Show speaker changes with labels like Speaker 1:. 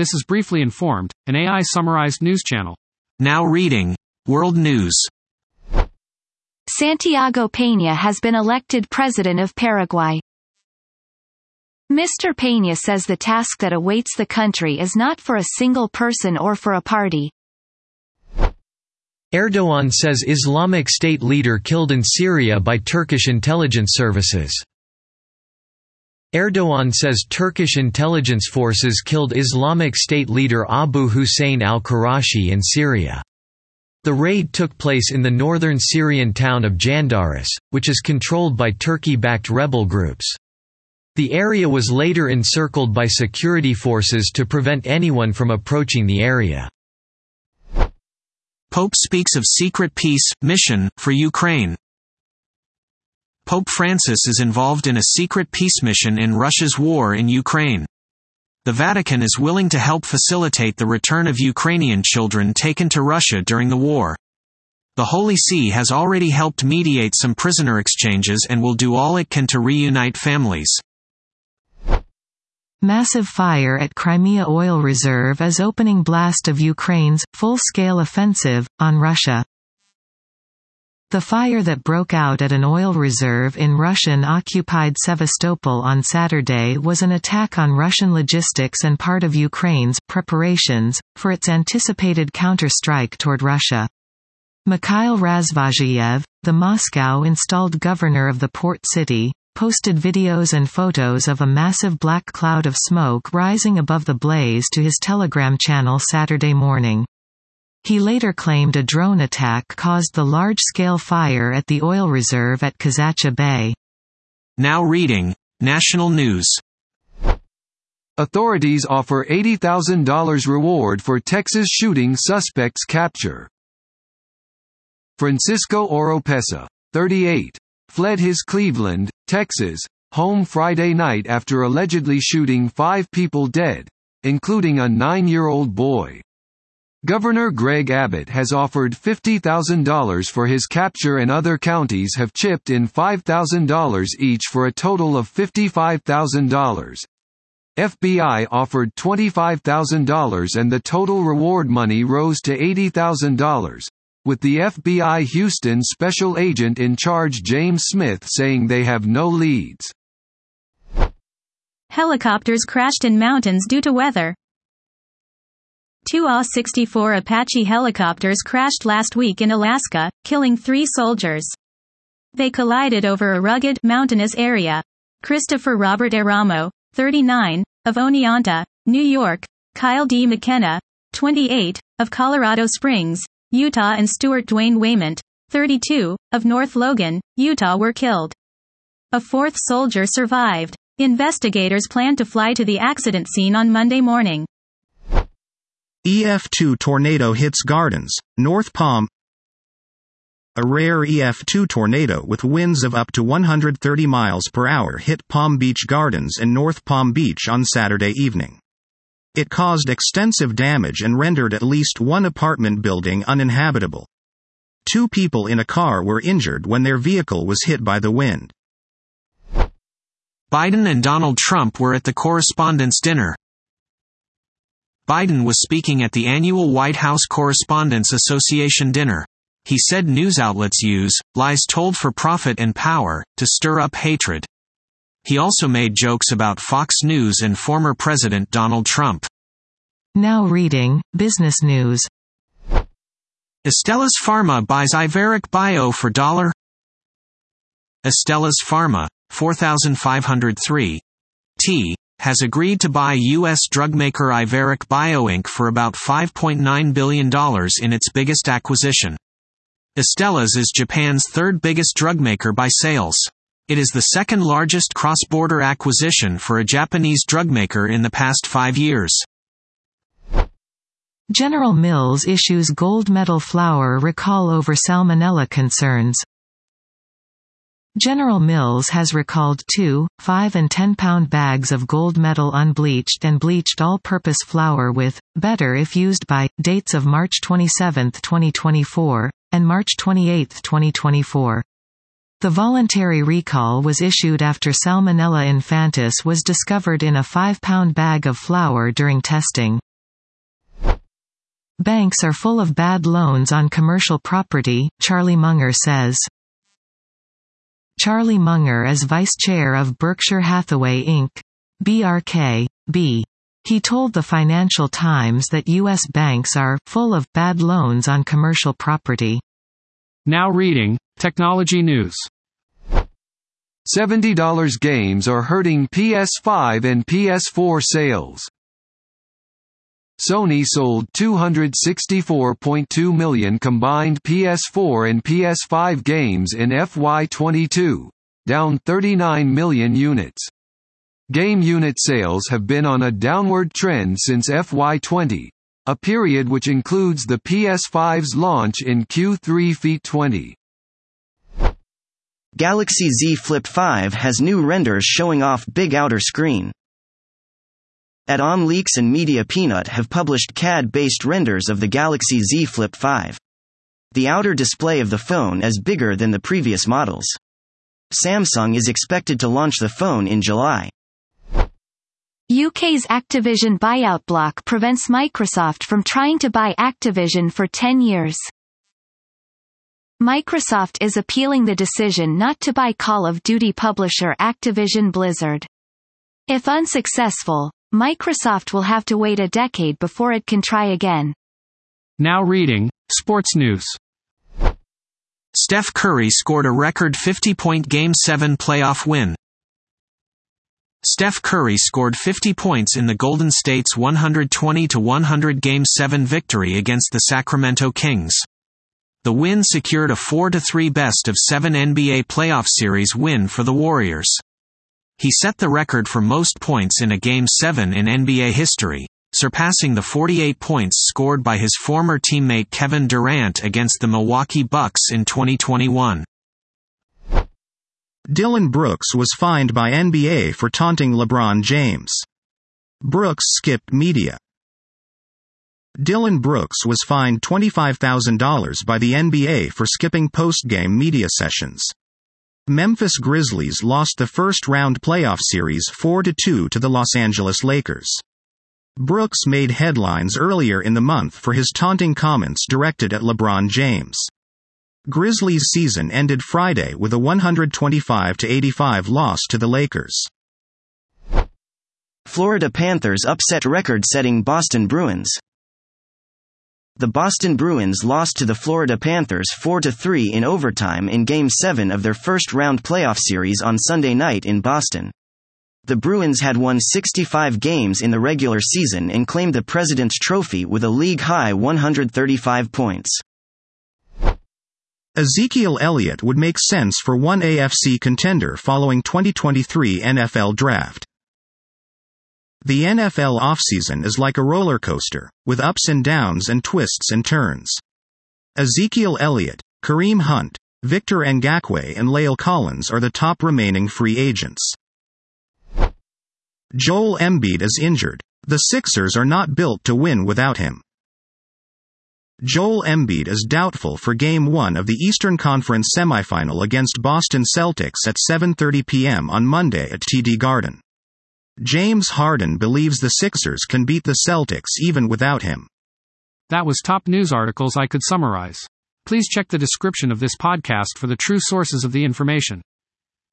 Speaker 1: This is Briefly Informed, an AI summarized news channel.
Speaker 2: Now reading World News.
Speaker 3: Santiago Peña has been elected president of Paraguay. Mr. Peña says the task that awaits the country is not for a single person or for a party.
Speaker 4: Erdogan says Islamic State leader killed in Syria by Turkish intelligence services. Erdogan says Turkish intelligence forces killed Islamic State leader Abu Hussein al-Qurashi in Syria. The raid took place in the northern Syrian town of Jandaris, which is controlled by Turkey-backed rebel groups. The area was later encircled by security forces to prevent anyone from approaching the area.
Speaker 2: Pope speaks of secret peace mission for Ukraine. Pope Francis is involved in a secret peace mission in Russia's war in Ukraine. The Vatican is willing to help facilitate the return of Ukrainian children taken to Russia during the war. The Holy See has already helped mediate some prisoner exchanges and will do all it can to reunite families.
Speaker 5: Massive fire at Crimea oil reserve as opening blast of Ukraine's full-scale offensive on Russia. The fire that broke out at an oil reserve in Russian-occupied Sevastopol on Saturday was an attack on Russian logistics and part of Ukraine's preparations for its anticipated counter-strike toward Russia. Mikhail Razvozhayev, the Moscow-installed governor of the port city, posted videos and photos of a massive black cloud of smoke rising above the blaze to his Telegram channel Saturday morning. He later claimed a drone attack caused the large-scale fire at the oil reserve at Kazacha Bay.
Speaker 2: Now reading National News.
Speaker 6: Authorities offer $80,000 reward for Texas shooting suspect's capture. Francisco Oropesa, 38, fled his Cleveland, Texas, home Friday night after allegedly shooting five people dead, including a nine-year-old boy. Governor Greg Abbott has offered $50,000 for his capture and other counties have chipped in $5,000 each for a total of $55,000. FBI offered $25,000 and the total reward money rose to $80,000, with the FBI Houston special agent in charge James Smith saying they have no leads.
Speaker 7: Helicopters crashed in mountains due to weather. Two AH-64 Apache helicopters crashed last week in Alaska, killing three soldiers. They collided over a rugged, mountainous area. Christopher Robert Eramo, 39, of Oneonta, New York, Kyle D. McKenna, 28, of Colorado Springs, Utah and Stewart Duane Wayment, 32, of North Logan, Utah were killed. A fourth soldier survived. Investigators plan to fly to the accident scene on Monday morning.
Speaker 8: EF2 tornado hits gardens, North Palm. A rare EF2 tornado with winds of up to 130 miles per hour hit Palm Beach Gardens and North Palm Beach on Saturday evening. It caused extensive damage and rendered at least one apartment building uninhabitable. Two people in a car were injured when their vehicle was hit by the wind.
Speaker 2: Biden and Donald Trump were at the Correspondents' Dinner. Biden was speaking at the annual White House Correspondents Association dinner. He said news outlets use lies told for profit and power to stir up hatred. He also made jokes about Fox News and former President Donald Trump.
Speaker 5: Now reading Business News.
Speaker 2: Astellas Pharma buys Iveric Bio for dollar. Astellas Pharma, 4503 T, has agreed to buy U.S. drugmaker Iveric Bio Inc. for about $5.9 billion in its biggest acquisition. Astellas is Japan's third biggest drugmaker by sales. It is the second largest cross-border acquisition for a Japanese drugmaker in the past five years.
Speaker 5: General Mills issues gold medal flour recall over salmonella concerns. General Mills has recalled 2, 5 and 10 pound bags of gold medal unbleached and bleached all-purpose flour with, better if used by, dates of March 27, 2024, and March 28, 2024. The voluntary recall was issued after Salmonella infantis was discovered in a 5-pound bag of flour during testing. Banks are full of bad loans on commercial property, Charlie Munger says. Charlie Munger is vice chair of Berkshire Hathaway Inc. BRK, B. He told the Financial Times that U.S. banks are full of bad loans on commercial property.
Speaker 1: Now reading Technology News.
Speaker 6: $70 games are hurting PS5 and PS4 sales. Sony sold 264.2 million combined PS4 and PS5 games in FY22, down 39 million units. Game unit sales have been on a downward trend since FY20, a period which includes the PS5's launch in Q3 FY 20.
Speaker 9: Galaxy Z Flip 5 has new renders showing off big outer screen. Atom Leaks and Media Peanut have published CAD-based renders of the Galaxy Z Flip 5. The outer display of the phone is bigger than the previous models. Samsung is expected to launch the phone in July.
Speaker 3: UK's Activision buyout block prevents Microsoft from trying to buy Activision for 10 years. Microsoft is appealing the decision not to buy Call of Duty publisher Activision Blizzard. If unsuccessful, Microsoft will have to wait a decade before it can try again.
Speaker 1: Now reading Sports News.
Speaker 2: Steph Curry scored a record 50 point Game 7 playoff win. Steph Curry scored 50 points in the Golden State's 120 100 Game 7 victory against the Sacramento Kings. The win secured a 4 3 best of 7 NBA playoff series win for the Warriors. He set the record for most points in a Game 7 in NBA history, surpassing the 48 points scored by his former teammate Kevin Durant against the Milwaukee Bucks in 2021.
Speaker 8: Dillon Brooks was fined by NBA for taunting LeBron James. Brooks skipped media. Dillon Brooks was fined $25,000 by the NBA for skipping post-game media sessions. Memphis Grizzlies lost the first round playoff series 4-2 to the Los Angeles Lakers. Brooks made headlines earlier in the month for his taunting comments directed at LeBron James. Grizzlies season ended Friday with a 125-85 loss to the Lakers.
Speaker 9: Florida Panthers upset record-setting Boston Bruins. The Boston Bruins lost to the Florida Panthers 4-3 in overtime in Game 7 of their first-round playoff series on Sunday night in Boston. The Bruins had won 65 games in the regular season and claimed the President's Trophy with a league-high 135 points.
Speaker 8: Ezekiel Elliott would make sense for one AFC contender following 2023 NFL Draft. The NFL offseason is like a roller coaster, with ups and downs and twists and turns. Ezekiel Elliott, Kareem Hunt, Victor Ngakoue and La'el Collins are the top remaining free agents. Joel Embiid is injured. The Sixers are not built to win without him. Joel Embiid is doubtful for Game 1 of the Eastern Conference semifinal against Boston Celtics at 7.30 p.m. on Monday at TD Garden. James Harden believes the Sixers can beat the Celtics even without him.
Speaker 1: That was top news articles I could summarize. Please check the description of this podcast for the true sources of the information.